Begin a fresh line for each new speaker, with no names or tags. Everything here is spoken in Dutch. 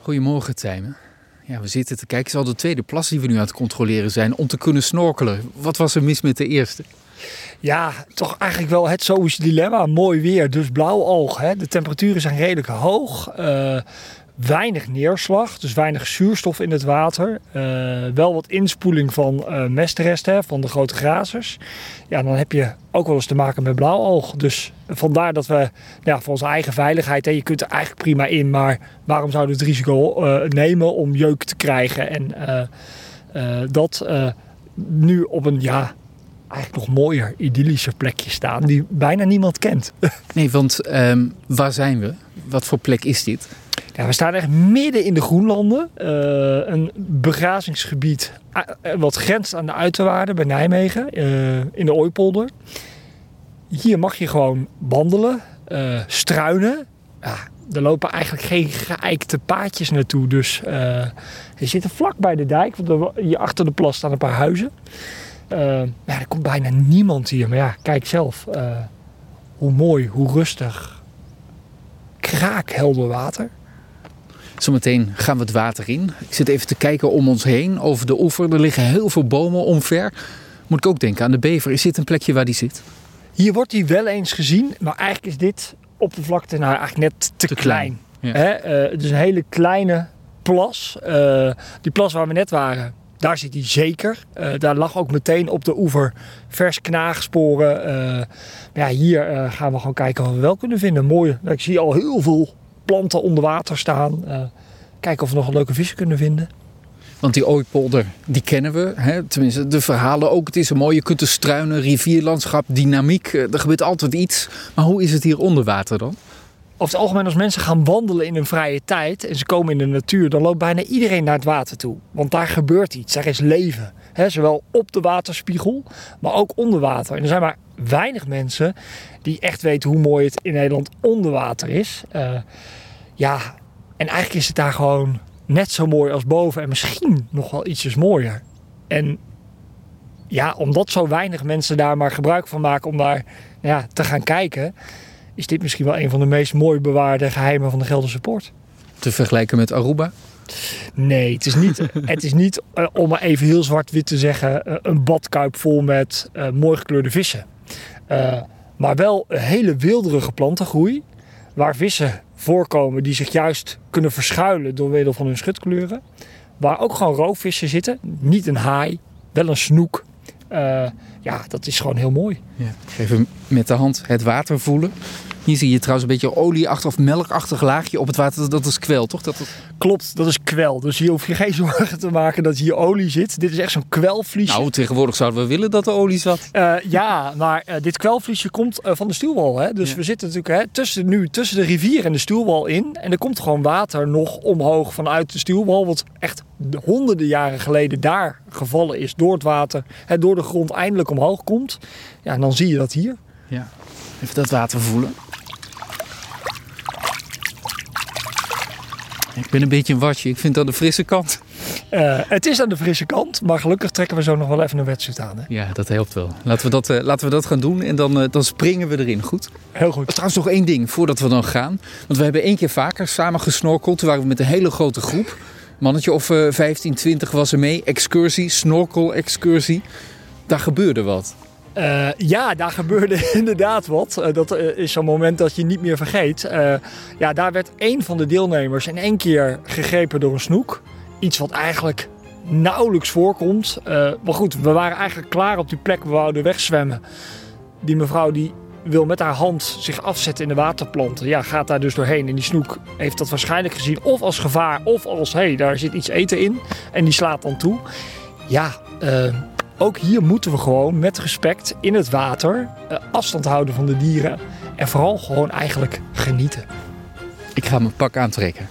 Goedemorgen, Tijmen. Ja, we zitten te kijken. Het is al de tweede plas die we nu aan het controleren zijn om te kunnen snorkelen. Wat was er mis met de eerste?
Ja, toch eigenlijk wel het zoische dilemma. Mooi weer, dus blauw oog. Hè. De temperaturen zijn redelijk hoog. Uh, weinig neerslag, dus weinig zuurstof in het water. Uh, wel wat inspoeling van uh, mestresten van de grote grazers. Ja, dan heb je ook wel eens te maken met blauwoog. Dus vandaar dat we ja, voor onze eigen veiligheid, hè, je kunt er eigenlijk prima in, maar waarom zouden we het risico uh, nemen om jeuk te krijgen? En dat nu op een ja, eigenlijk nog mooier, idyllischer plekje staan die bijna niemand kent.
Nee, want um, waar zijn we? Wat voor plek is dit?
We staan echt midden in de Groenlanden. Uh, een begrazingsgebied wat grenst aan de uiterwaarden bij Nijmegen, in de Ooipolder. Hier mag je gewoon wandelen, struinen. Ja, er lopen eigenlijk geen geëikte paadjes naartoe. Dus je zit vlak bij de dijk, want hier achter de plas staan een paar huizen. er komt bijna niemand hier. Maar ja, kijk zelf. hoe mooi, hoe rustig. Kraakhelder water.
Zometeen gaan we het water in. Ik zit even te kijken om ons heen over de oever. Er liggen heel veel bomen omver. Moet ik ook denken aan de bever. Is dit een plekje waar die zit?
Hier wordt hij wel eens gezien, maar eigenlijk is dit oppervlakte nou eigenlijk net te, te klein. klein. Ja. Uh, het is een hele kleine plas. Uh, die plas waar we net waren, daar zit hij zeker. Uh, daar lag ook meteen op de oever vers knaagsporen. ja, hier gaan we gewoon kijken wat we wel kunnen vinden. Mooi. Ik zie al heel veel planten onder water staan. Uh, kijken of we nog een leuke vissen kunnen vinden.
Want die Ooipolder, die kennen we. Hè? Tenminste, de verhalen ook. Het is een mooie, je struinen, rivierlandschap, dynamiek. Eh, er gebeurt altijd iets. Maar hoe is het hier onder water dan?
Over het algemeen, als mensen gaan wandelen in hun vrije tijd en ze komen in de natuur, dan loopt bijna iedereen naar het water toe. Want daar gebeurt iets, daar is leven. He, zowel op de waterspiegel, maar ook onder water. En er zijn maar weinig mensen die echt weten hoe mooi het in Nederland onder water is. Uh, ja, en eigenlijk is het daar gewoon net zo mooi als boven en misschien nog wel ietsjes mooier. En ja, omdat zo weinig mensen daar maar gebruik van maken om daar ja, te gaan kijken, is dit misschien wel een van de meest mooi bewaarde geheimen van de Gelderse Poort.
Te vergelijken met Aruba?
Nee, het is niet, het is niet uh, om maar even heel zwart-wit te zeggen, uh, een badkuip vol met uh, mooi gekleurde vissen. maar wel een hele wilderige plantengroei, waar vissen voorkomen die zich juist kunnen verschuilen door middel van hun schutkleuren. Waar ook gewoon roofvissen zitten. Niet een haai, wel een snoek. Ja, dat is gewoon heel mooi.
Ja. Even met de hand het water voelen. Hier zie je trouwens een beetje olieachtig of melkachtig laagje op het water. Dat is kwel, toch? Dat,
Klopt, dat is kwel. Dus hier hoef je geen zorgen te maken dat hier olie zit. Dit is echt zo'n kwelvliesje.
Nou, tegenwoordig zouden we willen dat er olie zat.
Uh, ja, maar uh, dit kwelvliesje komt uh, van de stuwwal. Hè? Dus ja. we zitten natuurlijk hè, tussen, nu tussen de rivier en de stuwwal in. En er komt gewoon water nog omhoog vanuit de stuwwal. Wat echt honderden jaren geleden daar gevallen is door het water. Hè, door de grond eindelijk omhoog komt. Ja, en dan zie je dat hier.
Ja. Even dat water voelen. Ik ben een beetje een watje. Ik vind het aan de frisse kant.
Uh, het is aan de frisse kant, maar gelukkig trekken we zo nog wel even een wetsuit aan. Hè?
Ja, dat helpt wel. Laten we dat, uh, laten we dat gaan doen en dan, uh, dan springen we erin. Goed?
Heel goed.
Trouwens nog één ding voordat we dan gaan. Want we hebben één keer vaker samen gesnorkeld. Toen waren we met een hele grote groep. Mannetje of 15, 20 was er mee. Excursie, snorkel-excursie. Daar gebeurde wat.
Uh, ja, daar gebeurde inderdaad wat. Uh, dat uh, is zo'n moment dat je niet meer vergeet. ja, daar werd één van de deelnemers in één keer gegrepen door een snoek. Iets wat eigenlijk nauwelijks voorkomt. maar goed, we waren eigenlijk klaar op die plek. We wouden wegzwemmen. Die mevrouw die wil met haar hand zich afzetten in de waterplanten. Ja, gaat daar dus doorheen. En die snoek heeft dat waarschijnlijk gezien. Of als gevaar, of als, hé, hey, daar zit iets eten in. En die slaat dan toe. Ja, ook hier moeten we gewoon met respect in het water uh, afstand houden van de dieren. En vooral gewoon eigenlijk genieten.
Ik ga mijn pak aantrekken.